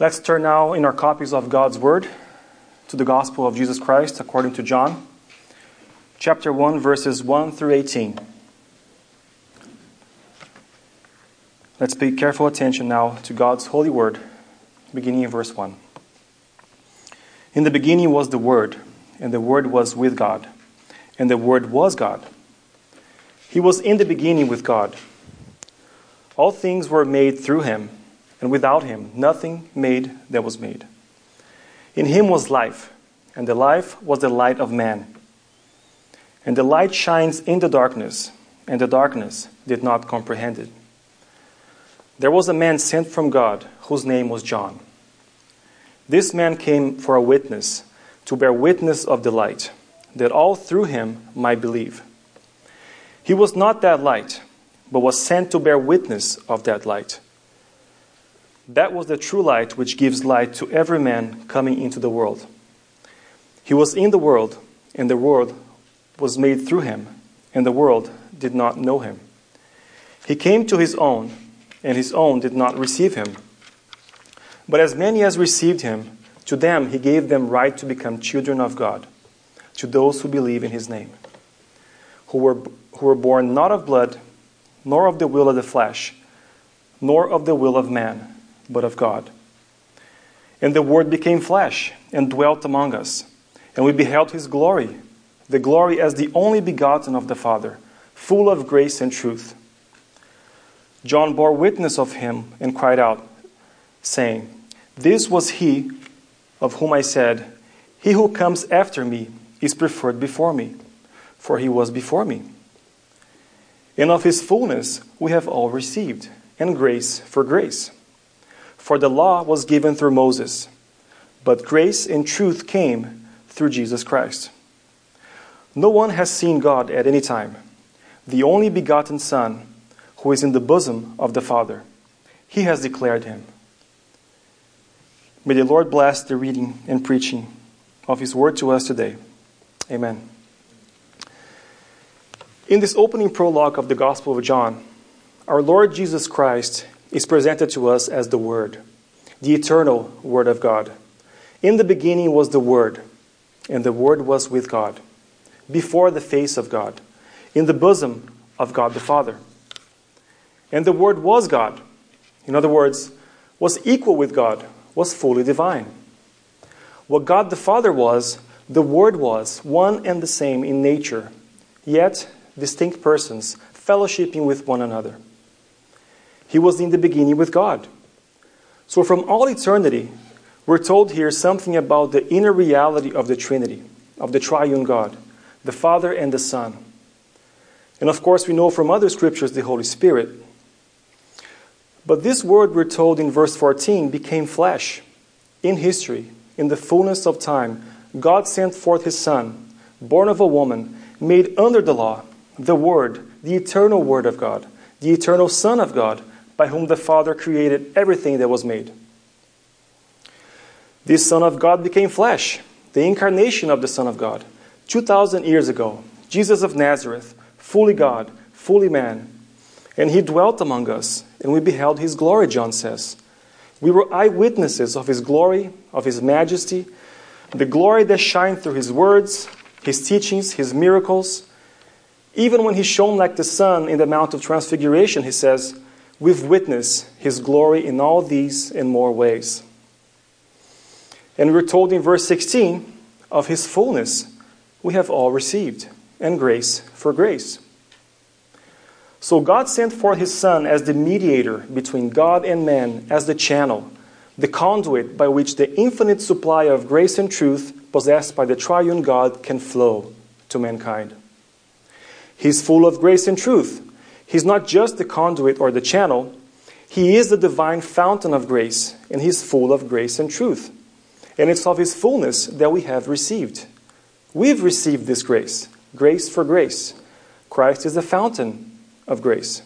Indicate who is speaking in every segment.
Speaker 1: Let's turn now in our copies of God's Word to the Gospel of Jesus Christ according to John, chapter 1, verses 1 through 18. Let's pay careful attention now to God's holy Word, beginning in verse 1. In the beginning was the Word, and the Word was with God, and the Word was God. He was in the beginning with God. All things were made through him, and without him nothing made that was made. In him was life, and the life was the light of man. And the light shines in the darkness, and the darkness did not comprehend it. There was a man sent from God whose name was John. This man came for a witness, to bear witness of the light, that all through him might believe. He was not that light, but was sent to bear witness of that light. That was the true light which gives light to every man coming into the world. He was in the world, and the world was made through him, and the world did not know him. He came to his own, and his own did not receive him. But as many as received him, to them he gave them right to become children of God, to those who believe in his name, who were, who were born not of blood, nor of the will of the flesh, nor of the will of man, but of God. And the Word became flesh and dwelt among us, and we beheld his glory, the glory as the only begotten of the Father, full of grace and truth. John bore witness of him and cried out, saying, This was he of whom I said, He who comes after me is preferred before me, for he was before me. And of his fullness we have all received, and grace for grace. For the law was given through Moses, but grace and truth came through Jesus Christ. No one has seen God at any time. The only begotten Son, who is in the bosom of the Father, he has declared him. May the Lord bless the reading and preaching of his word to us today. Amen. In this opening prologue of the Gospel of John, our Lord Jesus Christ is presented to us as the Word, the eternal Word of God. In the beginning was the Word, and the Word was with God, before the face of God, in the bosom of God the Father. And the Word was God. In other words, was equal with God, was fully divine. What God the Father was, the Word was, one and the same in nature, yet distinct persons fellowshipping with one another. He was in the beginning with God. So, from all eternity, we're told here something about the inner reality of the Trinity, of the triune God, the Father and the Son. And of course, we know from other scriptures the Holy Spirit. But this word, we're told in verse 14, became flesh. In history, in the fullness of time, God sent forth His Son, born of a woman, made under the law, the Word, the eternal Word of God, the eternal Son of God, by whom the Father created everything that was made. This Son of God became flesh, the incarnation of the Son of God. 2,000 years ago, Jesus of Nazareth, fully God, fully man. And he dwelt among us, and we beheld his glory, John says. We were eyewitnesses of his glory, of his majesty, the glory that shined through his words, his teachings, his miracles. Even when he shone like the sun in the Mount of Transfiguration, he says, We've witnessed his glory in all these and more ways. And we're told in verse 16, of his fullness we have all received, and grace for grace. So God sent forth his Son as the mediator between God and man, as the channel, the conduit by which the infinite supply of grace and truth possessed by the triune God can flow to mankind. He's full of grace and truth. He's not just the conduit or the channel, He is the divine fountain of grace, and He's full of grace and truth. And it's of His fullness that we have received. We've received this grace, grace for grace. Christ is the fountain of grace.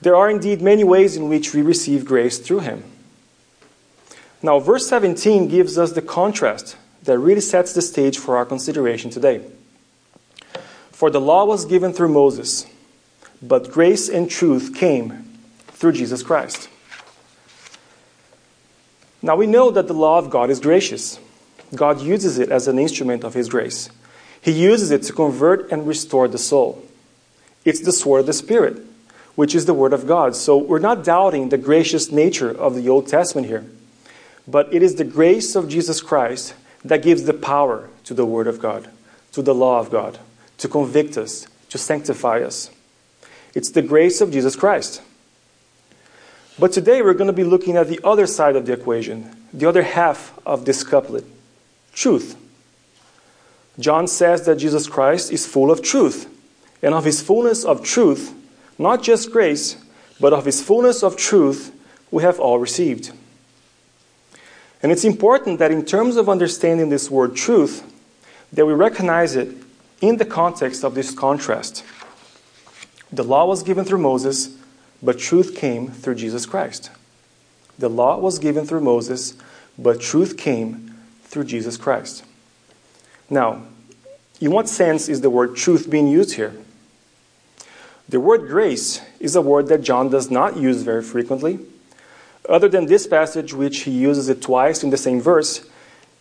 Speaker 1: There are indeed many ways in which we receive grace through Him. Now, verse 17 gives us the contrast that really sets the stage for our consideration today. For the law was given through Moses, but grace and truth came through Jesus Christ. Now we know that the law of God is gracious. God uses it as an instrument of His grace. He uses it to convert and restore the soul. It's the sword of the Spirit, which is the Word of God. So we're not doubting the gracious nature of the Old Testament here. But it is the grace of Jesus Christ that gives the power to the Word of God, to the law of God, to convict us, to sanctify us. It's the grace of Jesus Christ. But today we're going to be looking at the other side of the equation, the other half of this couplet truth. John says that Jesus Christ is full of truth, and of his fullness of truth, not just grace, but of his fullness of truth, we have all received. And it's important that in terms of understanding this word truth, that we recognize it in the context of this contrast. The law was given through Moses, but truth came through Jesus Christ. The law was given through Moses, but truth came through Jesus Christ. Now, in what sense is the word truth being used here? The word grace is a word that John does not use very frequently. Other than this passage, which he uses it twice in the same verse,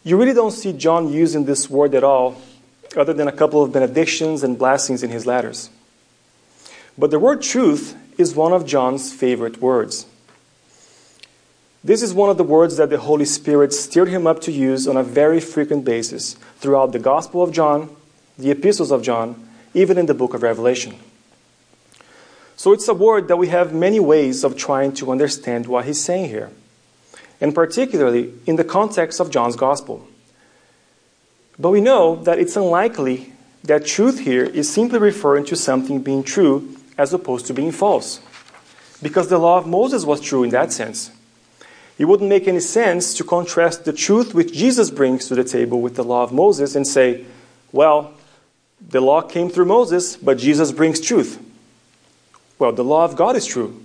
Speaker 1: you really don't see John using this word at all, other than a couple of benedictions and blessings in his letters. But the word truth is one of John's favorite words. This is one of the words that the Holy Spirit steered him up to use on a very frequent basis throughout the Gospel of John, the epistles of John, even in the book of Revelation. So it's a word that we have many ways of trying to understand what he's saying here, and particularly in the context of John's Gospel. But we know that it's unlikely that truth here is simply referring to something being true as opposed to being false. Because the law of Moses was true in that sense. It wouldn't make any sense to contrast the truth which Jesus brings to the table with the law of Moses and say, well, the law came through Moses, but Jesus brings truth. Well, the law of God is true.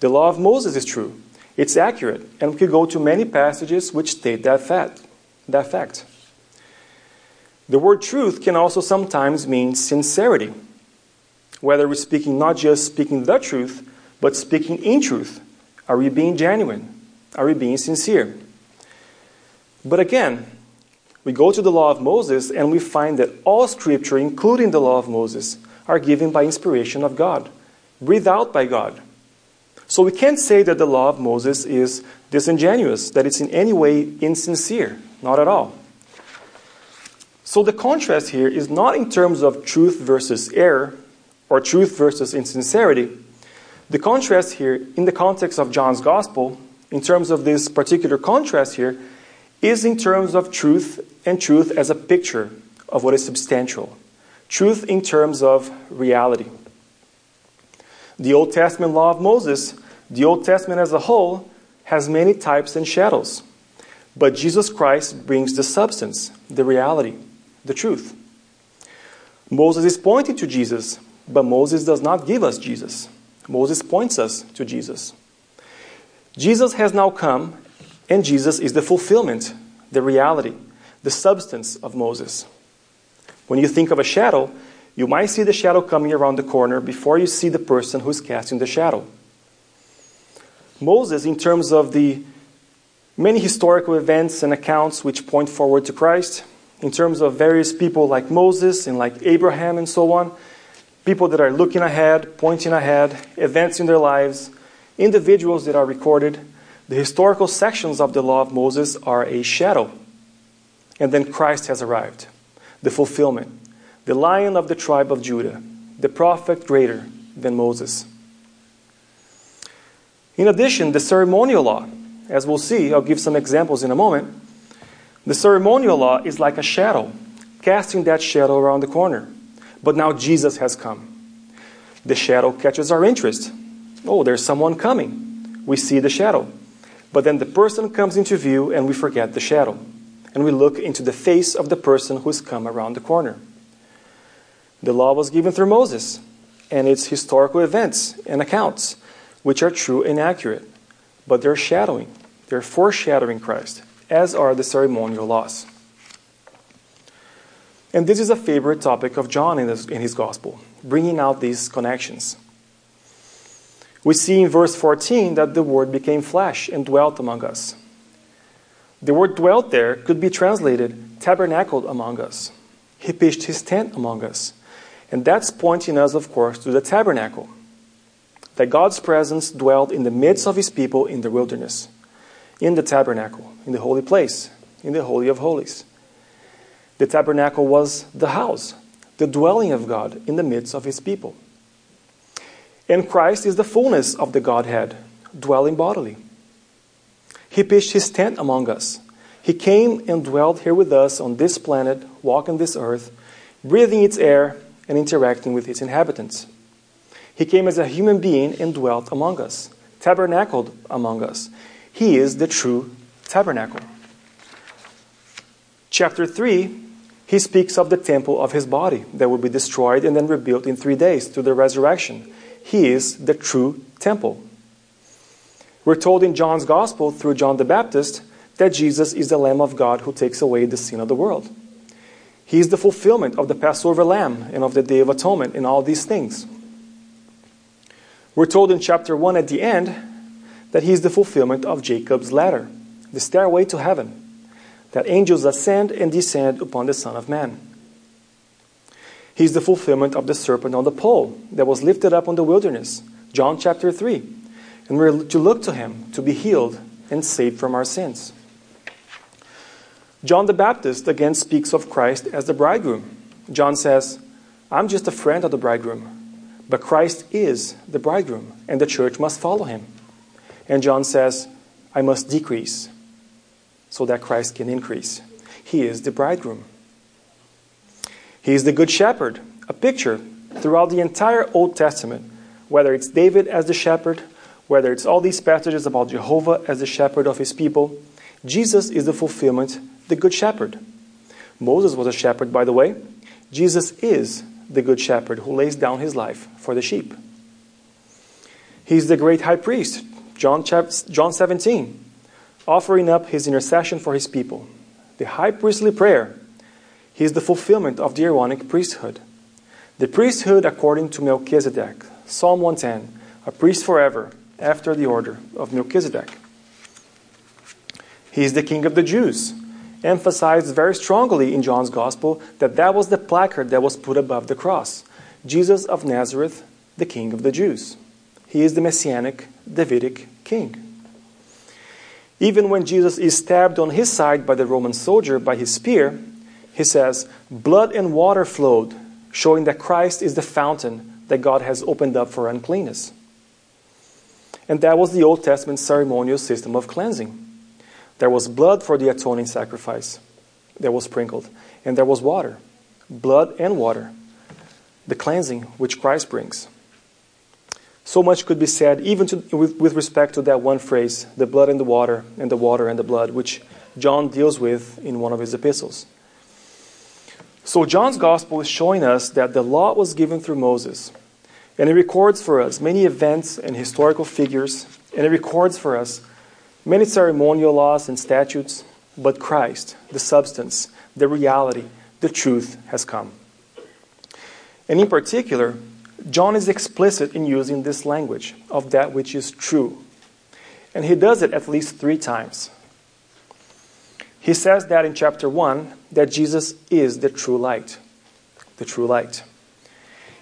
Speaker 1: The law of Moses is true. It's accurate, and we could go to many passages which state that fact. That fact. The word truth can also sometimes mean sincerity whether we're speaking not just speaking the truth, but speaking in truth. Are we being genuine? Are we being sincere? But again, we go to the law of Moses and we find that all scripture, including the law of Moses, are given by inspiration of God, breathed out by God. So we can't say that the law of Moses is disingenuous, that it's in any way insincere. Not at all. So the contrast here is not in terms of truth versus error, or truth versus insincerity, the contrast here, in the context of John's gospel, in terms of this particular contrast here, is in terms of truth and truth as a picture of what is substantial. Truth in terms of reality. The Old Testament law of Moses, the Old Testament as a whole, has many types and shadows. But Jesus Christ brings the substance, the reality, the truth. Moses is pointing to Jesus, but Moses does not give us Jesus. Moses points us to Jesus. Jesus has now come, and Jesus is the fulfillment, the reality, the substance of Moses. When you think of a shadow, you might see the shadow coming around the corner before you see the person who's casting the shadow. Moses, in terms of the many historical events and accounts which point forward to Christ, in terms of various people like Moses and like Abraham and so on, people that are looking ahead, pointing ahead, events in their lives, individuals that are recorded. The historical sections of the law of Moses are a shadow. And then Christ has arrived, the fulfillment, the lion of the tribe of Judah, the prophet greater than Moses. In addition, the ceremonial law, as we'll see, I'll give some examples in a moment. The ceremonial law is like a shadow, casting that shadow around the corner. But now Jesus has come. The shadow catches our interest. Oh, there's someone coming. We see the shadow. But then the person comes into view and we forget the shadow. And we look into the face of the person who's come around the corner. The law was given through Moses and its historical events and accounts, which are true and accurate. But they're shadowing, they're foreshadowing Christ, as are the ceremonial laws. And this is a favorite topic of John in his, in his gospel, bringing out these connections. We see in verse 14 that the Word became flesh and dwelt among us. The word dwelt there could be translated tabernacled among us. He pitched his tent among us. And that's pointing us, of course, to the tabernacle. That God's presence dwelled in the midst of his people in the wilderness, in the tabernacle, in the holy place, in the Holy of Holies. The tabernacle was the house, the dwelling of God in the midst of his people. And Christ is the fullness of the Godhead, dwelling bodily. He pitched his tent among us. He came and dwelt here with us on this planet, walking this earth, breathing its air and interacting with its inhabitants. He came as a human being and dwelt among us, tabernacled among us. He is the true tabernacle. Chapter 3, he speaks of the temple of his body that will be destroyed and then rebuilt in three days through the resurrection. He is the true temple. We're told in John's Gospel through John the Baptist that Jesus is the Lamb of God who takes away the sin of the world. He is the fulfillment of the Passover lamb and of the Day of Atonement and all these things. We're told in chapter 1 at the end that he is the fulfillment of Jacob's ladder, the stairway to heaven, that angels ascend and descend upon the Son of Man. He is the fulfillment of the serpent on the pole that was lifted up on the wilderness, John chapter 3 and we're to look to him to be healed and saved from our sins. John the Baptist again speaks of Christ as the bridegroom. John says, I'm just a friend of the bridegroom, but Christ is the bridegroom, and the church must follow him. And John says, I must decrease so that Christ can increase. He is the bridegroom. He is the good shepherd, a picture throughout the entire Old Testament, whether it's David as the shepherd whether it's all these passages about Jehovah as the shepherd of his people, Jesus is the fulfillment, the good shepherd. Moses was a shepherd, by the way. Jesus is the good shepherd who lays down his life for the sheep. He's the great high priest, John, John 17, offering up his intercession for his people. The high priestly prayer. He is the fulfillment of the Aaronic priesthood. The priesthood according to Melchizedek, Psalm 110, a priest forever, after the order of Melchizedek. He is the king of the Jews, emphasized very strongly in John's gospel that that was the placard that was put above the cross. Jesus of Nazareth, the king of the Jews. He is the messianic Davidic king. Even when Jesus is stabbed on his side by the Roman soldier by his spear, he says, Blood and water flowed, showing that Christ is the fountain that God has opened up for uncleanness. And that was the Old Testament ceremonial system of cleansing. There was blood for the atoning sacrifice that was sprinkled, and there was water, blood and water, the cleansing which Christ brings. So much could be said, even to, with, with respect to that one phrase, the blood and the water, and the water and the blood, which John deals with in one of his epistles. So, John's gospel is showing us that the law was given through Moses and it records for us many events and historical figures, and it records for us many ceremonial laws and statutes, but Christ, the substance, the reality, the truth has come. And in particular, John is explicit in using this language of that which is true. And he does it at least three times. He says that in chapter 1 that Jesus is the true light. The true light.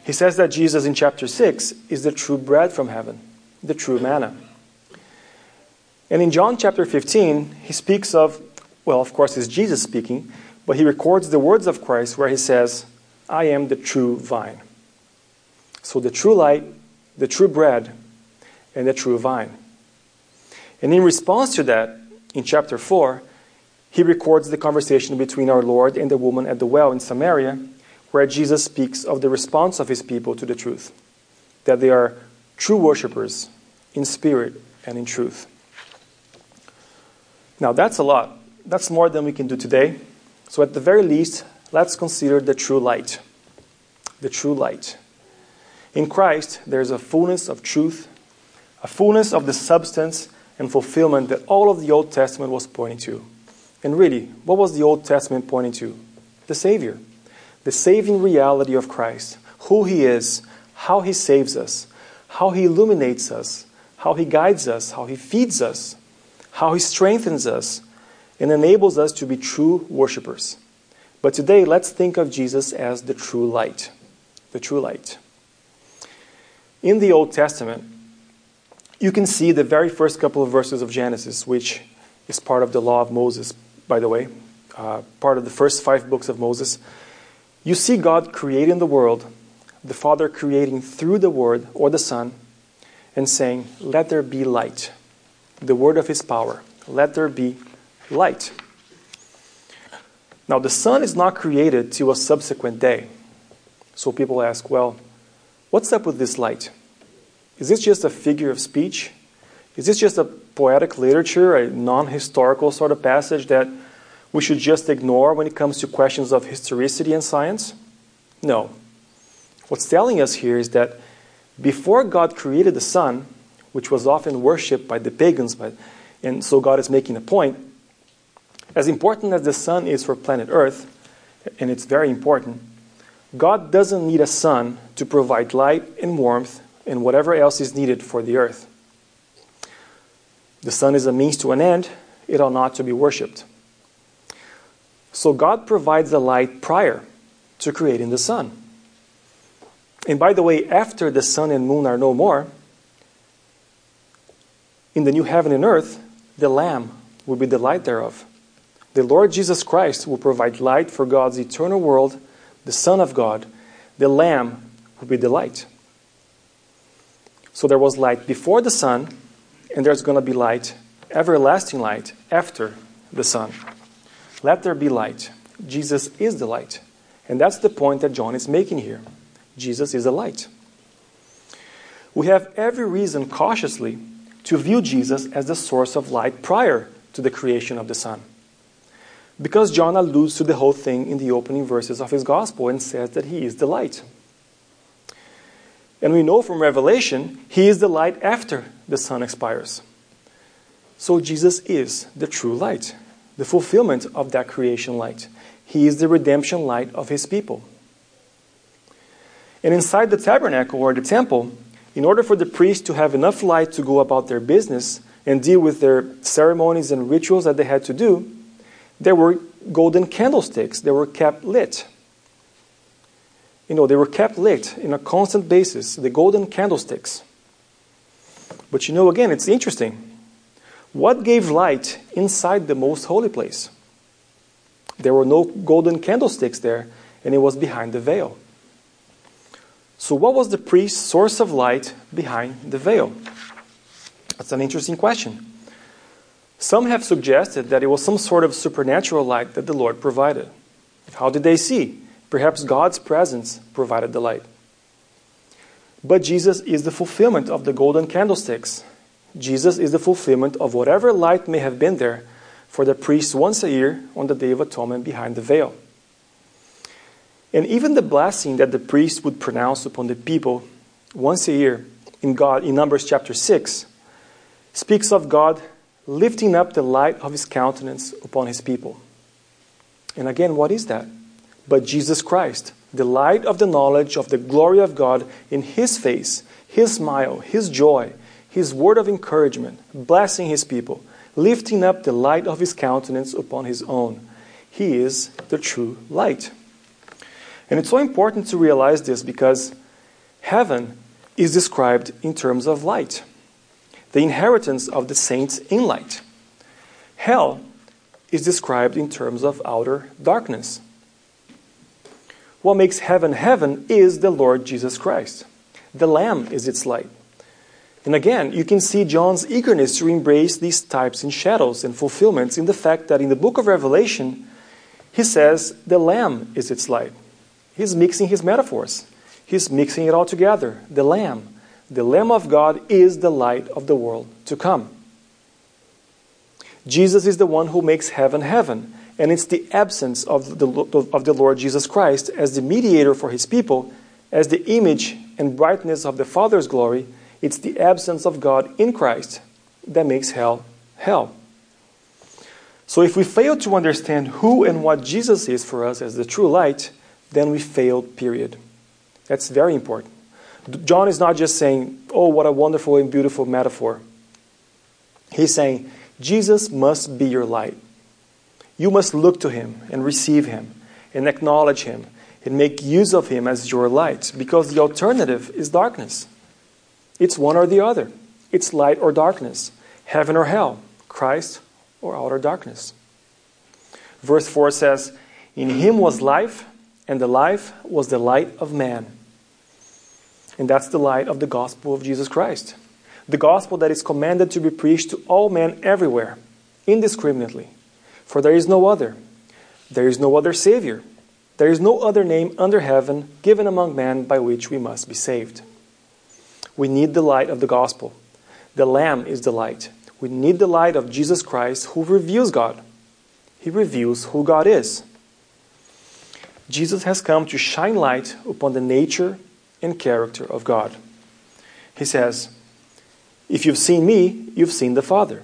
Speaker 1: He says that Jesus in chapter 6 is the true bread from heaven, the true manna. And in John chapter 15, he speaks of, well, of course, it's Jesus speaking, but he records the words of Christ where he says, I am the true vine. So the true light, the true bread, and the true vine. And in response to that, in chapter 4, he records the conversation between our Lord and the woman at the well in Samaria where Jesus speaks of the response of his people to the truth, that they are true worshippers in spirit and in truth. Now, that's a lot. That's more than we can do today. So, at the very least, let's consider the true light. The true light. In Christ, there's a fullness of truth, a fullness of the substance and fulfillment that all of the Old Testament was pointing to. And really, what was the Old Testament pointing to? The Savior the saving reality of Christ, who He is, how He saves us, how He illuminates us, how He guides us, how He feeds us, how He strengthens us, and enables us to be true worshippers. But today, let's think of Jesus as the true light. The true light. In the Old Testament, you can see the very first couple of verses of Genesis, which is part of the law of Moses, by the way, uh, part of the first five books of Moses. You see God creating the world, the Father creating through the Word or the Son, and saying, Let there be light. The word of His power. Let there be light. Now, the sun is not created to a subsequent day. So people ask, well, what's up with this light? Is this just a figure of speech? Is this just a poetic literature, a non historical sort of passage that we should just ignore when it comes to questions of historicity and science? No. What's telling us here is that before God created the sun, which was often worshipped by the pagans, but, and so God is making a point, as important as the sun is for planet Earth, and it's very important, God doesn't need a sun to provide light and warmth and whatever else is needed for the earth. The sun is a means to an end, it ought not to be worshipped. So God provides the light prior to creating the sun. And by the way, after the sun and moon are no more, in the new heaven and earth, the Lamb will be the light thereof. The Lord Jesus Christ will provide light for God's eternal world, the Son of God. The Lamb will be the light. So there was light before the sun, and there's going to be light, everlasting light, after the sun. Let there be light. Jesus is the light. And that's the point that John is making here. Jesus is the light. We have every reason cautiously to view Jesus as the source of light prior to the creation of the sun. Because John alludes to the whole thing in the opening verses of his gospel and says that he is the light. And we know from Revelation, he is the light after the sun expires. So Jesus is the true light, the fulfillment of that creation light. He is the redemption light of his people. And inside the tabernacle or the temple, in order for the priests to have enough light to go about their business and deal with their ceremonies and rituals that they had to do, there were golden candlesticks that were kept lit. You know, they were kept lit in a constant basis, the golden candlesticks. But you know, again, it's interesting. What gave light inside the most holy place? There were no golden candlesticks there, and it was behind the veil. So, what was the priest's source of light behind the veil? That's an interesting question. Some have suggested that it was some sort of supernatural light that the Lord provided. How did they see? Perhaps God's presence provided the light. But Jesus is the fulfillment of the golden candlesticks. Jesus is the fulfillment of whatever light may have been there for the priests once a year on the Day of Atonement behind the veil. And even the blessing that the priest would pronounce upon the people once a year in God in Numbers chapter 6 speaks of God lifting up the light of his countenance upon his people. And again, what is that? But Jesus Christ, the light of the knowledge of the glory of God in his face, his smile, his joy, his word of encouragement, blessing his people, lifting up the light of his countenance upon his own. He is the true light. And it's so important to realize this because heaven is described in terms of light the inheritance of the saints in light. Hell is described in terms of outer darkness. What makes heaven heaven is the Lord Jesus Christ. The Lamb is its light. And again, you can see John's eagerness to embrace these types and shadows and fulfillments in the fact that in the book of Revelation, he says the Lamb is its light. He's mixing his metaphors, he's mixing it all together. The Lamb. The Lamb of God is the light of the world to come. Jesus is the one who makes heaven heaven, and it's the absence of the, of the Lord Jesus Christ as the mediator for his people, as the image and brightness of the Father's glory. It's the absence of God in Christ that makes hell hell. So if we fail to understand who and what Jesus is for us as the true light, then we failed, period. That's very important. John is not just saying, oh, what a wonderful and beautiful metaphor. He's saying, Jesus must be your light. You must look to him and receive him and acknowledge him and make use of him as your light because the alternative is darkness. It's one or the other. It's light or darkness, heaven or hell, Christ or outer darkness. Verse 4 says, In him was life, and the life was the light of man. And that's the light of the gospel of Jesus Christ. The gospel that is commanded to be preached to all men everywhere, indiscriminately. For there is no other. There is no other Savior. There is no other name under heaven given among men by which we must be saved. We need the light of the gospel. The Lamb is the light. We need the light of Jesus Christ who reveals God. He reveals who God is. Jesus has come to shine light upon the nature and character of God. He says, If you've seen me, you've seen the Father.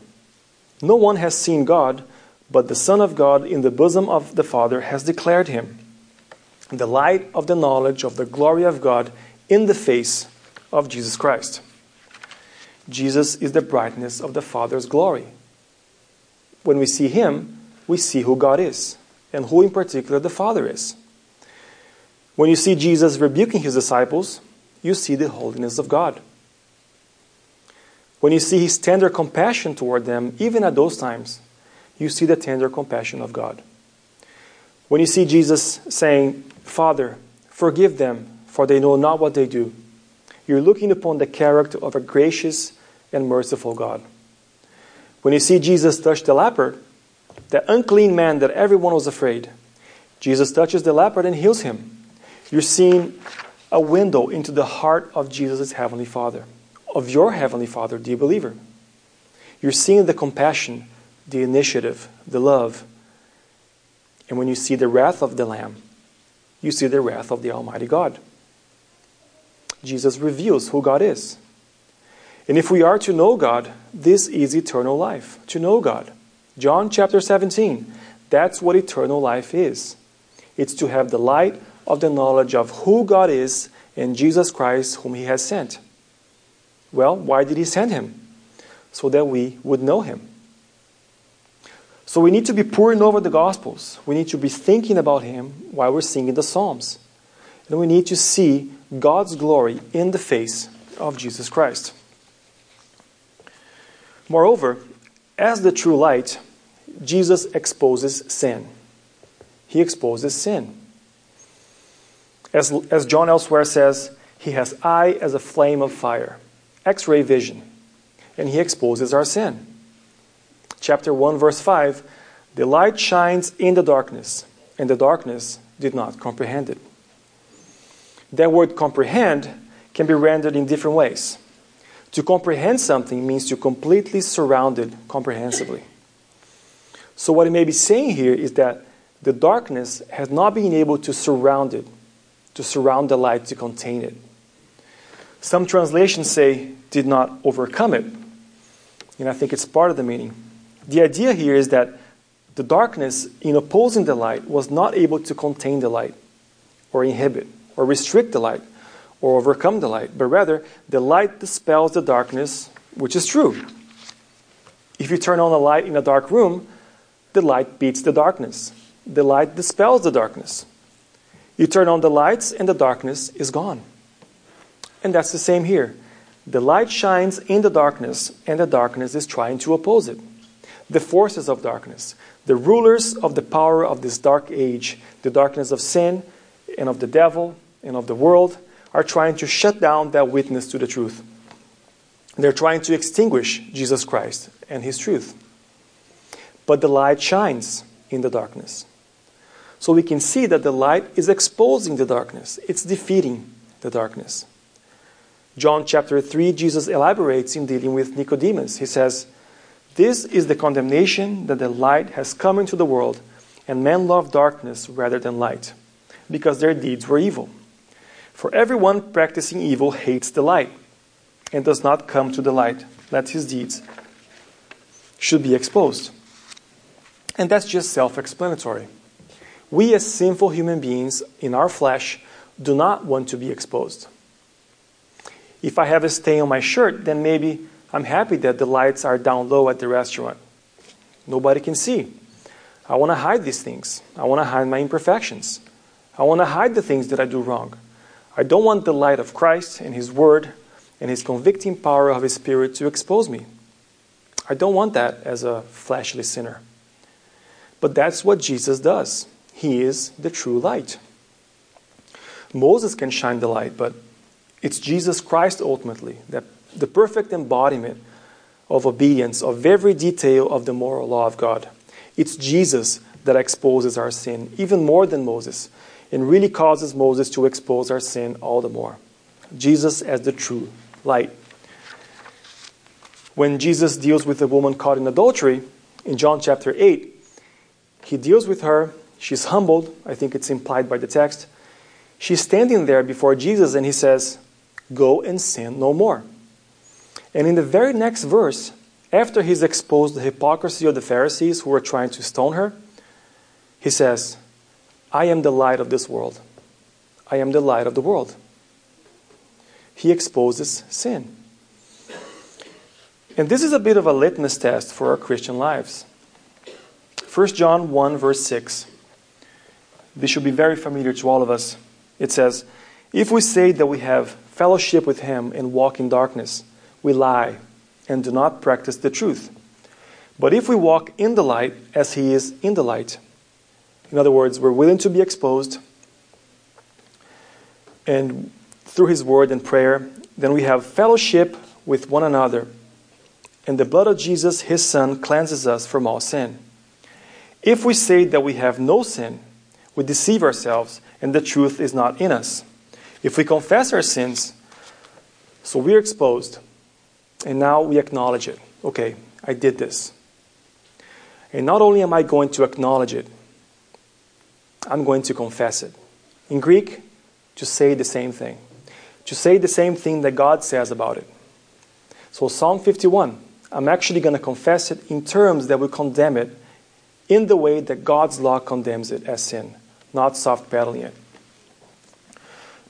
Speaker 1: No one has seen God, but the Son of God in the bosom of the Father has declared him. The light of the knowledge of the glory of God in the face of Jesus Christ. Jesus is the brightness of the Father's glory. When we see him, we see who God is, and who in particular the Father is. When you see Jesus rebuking his disciples, you see the holiness of God. When you see his tender compassion toward them, even at those times, you see the tender compassion of God. When you see Jesus saying, Father, forgive them, for they know not what they do, you're looking upon the character of a gracious and merciful God. When you see Jesus touch the leper, the unclean man that everyone was afraid, Jesus touches the leper and heals him. You're seeing a window into the heart of Jesus' Heavenly Father, of your Heavenly Father, dear believer. You're seeing the compassion, the initiative, the love. And when you see the wrath of the Lamb, you see the wrath of the Almighty God. Jesus reveals who God is. And if we are to know God, this is eternal life, to know God. John chapter 17, that's what eternal life is. It's to have the light of the knowledge of who God is and Jesus Christ, whom He has sent. Well, why did He send Him? So that we would know Him. So we need to be poring over the Gospels. We need to be thinking about Him while we're singing the Psalms. And we need to see God's glory in the face of Jesus Christ. Moreover, as the true light, Jesus exposes sin. He exposes sin. As, as John elsewhere says, he has eye as a flame of fire, X ray vision, and he exposes our sin. Chapter 1, verse 5 The light shines in the darkness, and the darkness did not comprehend it. That word comprehend can be rendered in different ways. To comprehend something means to completely surround it comprehensively. So, what he may be saying here is that the darkness has not been able to surround it to surround the light to contain it. Some translations say did not overcome it. And I think it's part of the meaning. The idea here is that the darkness, in opposing the light, was not able to contain the light, or inhibit, or restrict the light, or overcome the light, but rather the light dispels the darkness, which is true. If you turn on a light in a dark room, the light beats the darkness. The light dispels the darkness. You turn on the lights, and the darkness is gone. And that's the same here. The light shines in the darkness, and the darkness is trying to oppose it. The forces of darkness, the rulers of the power of this dark age, the darkness of sin and of the devil and of the world, are trying to shut down that witness to the truth. They're trying to extinguish Jesus Christ and his truth. But the light shines in the darkness. So we can see that the light is exposing the darkness, it's defeating the darkness. John chapter 3, Jesus elaborates in dealing with Nicodemus. He says, This is the condemnation that the light has come into the world, and men love darkness rather than light, because their deeds were evil. For everyone practicing evil hates the light, and does not come to the light, that his deeds should be exposed. And that's just self explanatory. We, as sinful human beings in our flesh, do not want to be exposed. If I have a stain on my shirt, then maybe I'm happy that the lights are down low at the restaurant. Nobody can see. I want to hide these things. I want to hide my imperfections. I want to hide the things that I do wrong. I don't want the light of Christ and His Word and His convicting power of His Spirit to expose me. I don't want that as a fleshly sinner. But that's what Jesus does. He is the true light. Moses can shine the light, but it's Jesus Christ ultimately, that the perfect embodiment of obedience of every detail of the moral law of God. It's Jesus that exposes our sin even more than Moses and really causes Moses to expose our sin all the more. Jesus as the true light. When Jesus deals with a woman caught in adultery in John chapter 8, he deals with her. She's humbled. I think it's implied by the text. She's standing there before Jesus and he says, Go and sin no more. And in the very next verse, after he's exposed the hypocrisy of the Pharisees who were trying to stone her, he says, I am the light of this world. I am the light of the world. He exposes sin. And this is a bit of a litmus test for our Christian lives. 1 John 1, verse 6. This should be very familiar to all of us. It says, If we say that we have fellowship with him and walk in darkness, we lie and do not practice the truth. But if we walk in the light as he is in the light, in other words, we're willing to be exposed, and through his word and prayer, then we have fellowship with one another. And the blood of Jesus, his son, cleanses us from all sin. If we say that we have no sin, we deceive ourselves, and the truth is not in us. If we confess our sins, so we're exposed, and now we acknowledge it. Okay, I did this. And not only am I going to acknowledge it, I'm going to confess it. In Greek, to say the same thing. To say the same thing that God says about it. So, Psalm 51, I'm actually going to confess it in terms that will condemn it in the way that God's law condemns it as sin, not soft pedaling it.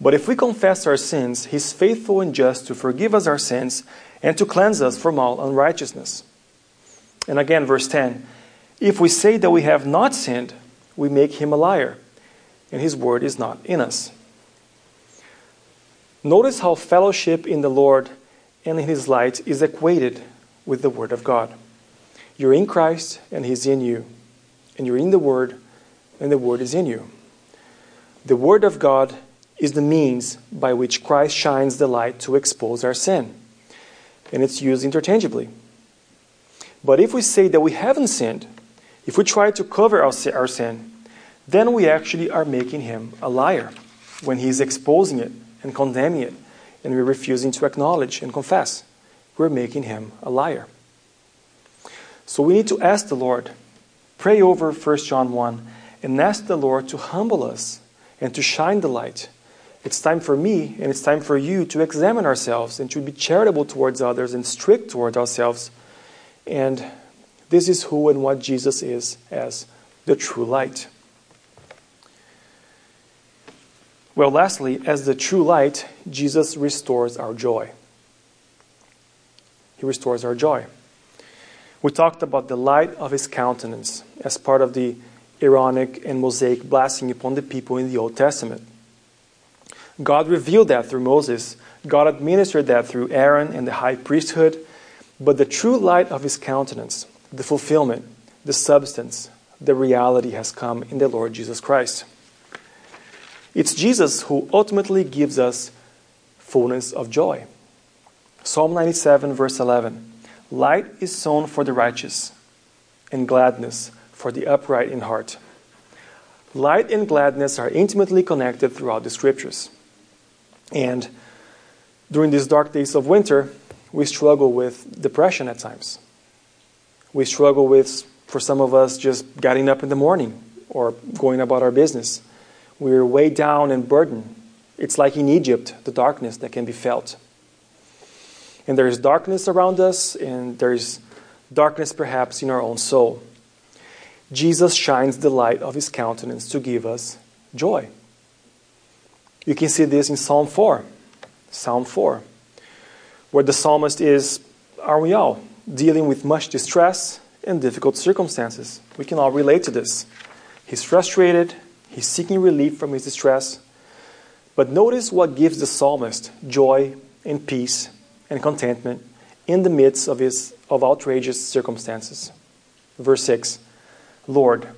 Speaker 1: But if we confess our sins, He's faithful and just to forgive us our sins and to cleanse us from all unrighteousness. And again, verse 10 If we say that we have not sinned, we make him a liar, and his word is not in us. Notice how fellowship in the Lord and in his light is equated with the word of God. You're in Christ, and he's in you. And you're in the word, and the word is in you. The word of God is the means by which Christ shines the light to expose our sin and it's used interchangeably. But if we say that we haven't sinned, if we try to cover our, our sin, then we actually are making him a liar when he's exposing it and condemning it, and we're refusing to acknowledge and confess. We're making him a liar. So we need to ask the Lord, pray over 1 John 1, and ask the Lord to humble us and to shine the light it's time for me and it's time for you to examine ourselves and to be charitable towards others and strict towards ourselves. And this is who and what Jesus is as the true light. Well, lastly, as the true light, Jesus restores our joy. He restores our joy. We talked about the light of his countenance as part of the Aaronic and Mosaic blessing upon the people in the Old Testament. God revealed that through Moses. God administered that through Aaron and the high priesthood. But the true light of his countenance, the fulfillment, the substance, the reality has come in the Lord Jesus Christ. It's Jesus who ultimately gives us fullness of joy. Psalm 97, verse 11 Light is sown for the righteous, and gladness for the upright in heart. Light and gladness are intimately connected throughout the scriptures. And during these dark days of winter, we struggle with depression at times. We struggle with, for some of us, just getting up in the morning or going about our business. We're weighed down and burdened. It's like in Egypt, the darkness that can be felt. And there is darkness around us, and there's darkness perhaps in our own soul. Jesus shines the light of his countenance to give us joy. You can see this in Psalm 4. Psalm 4, where the psalmist is, are we all, dealing with much distress and difficult circumstances. We can all relate to this. He's frustrated, he's seeking relief from his distress. But notice what gives the psalmist joy and peace and contentment in the midst of his of outrageous circumstances. Verse 6 Lord,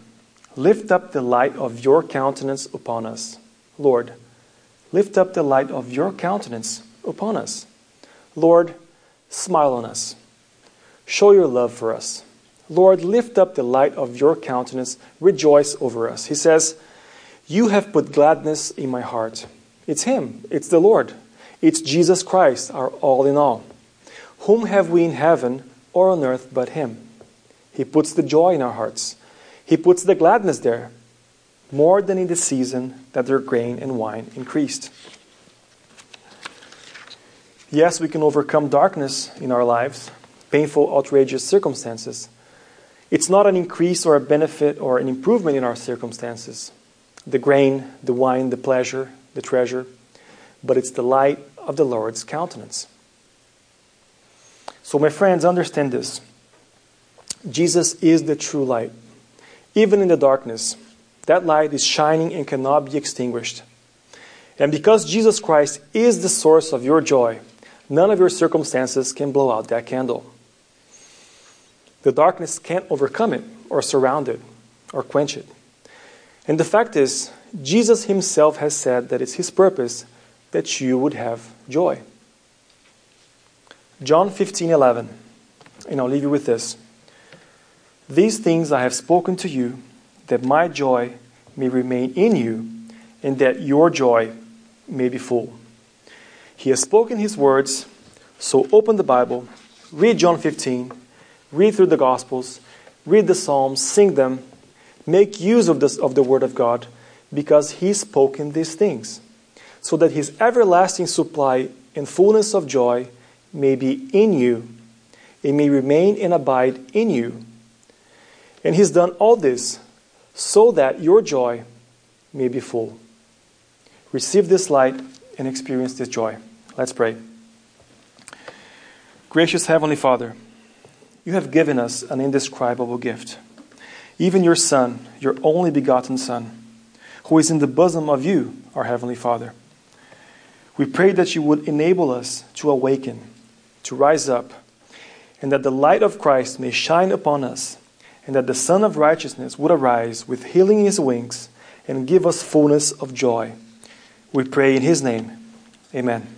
Speaker 1: lift up the light of your countenance upon us. Lord, lift up the light of your countenance upon us. Lord, smile on us. Show your love for us. Lord, lift up the light of your countenance. Rejoice over us. He says, You have put gladness in my heart. It's Him, it's the Lord. It's Jesus Christ, our all in all. Whom have we in heaven or on earth but Him? He puts the joy in our hearts. He puts the gladness there, more than in the season that their grain and wine increased. Yes, we can overcome darkness in our lives, painful, outrageous circumstances. It's not an increase or a benefit or an improvement in our circumstances the grain, the wine, the pleasure, the treasure, but it's the light of the Lord's countenance. So, my friends, understand this. Jesus is the true light. Even in the darkness, that light is shining and cannot be extinguished. And because Jesus Christ is the source of your joy, none of your circumstances can blow out that candle. The darkness can't overcome it, or surround it, or quench it. And the fact is, Jesus himself has said that it's his purpose that you would have joy. John 15:11. And I'll leave you with this. These things I have spoken to you that my joy may remain in you and that your joy may be full. He has spoken his words, so open the Bible, read John 15, read through the Gospels, read the Psalms, sing them, make use of, this, of the Word of God, because He's spoken these things, so that His everlasting supply and fullness of joy may be in you, it may remain and abide in you. And He's done all this so that your joy may be full. Receive this light and experience this joy. Let's pray. Gracious Heavenly Father, you have given us an indescribable gift. Even your Son, your only begotten Son, who is in the bosom of you, our Heavenly Father. We pray that you would enable us to awaken, to rise up, and that the light of Christ may shine upon us, and that the Son of Righteousness would arise with healing in his wings and give us fullness of joy. We pray in his name. Amen.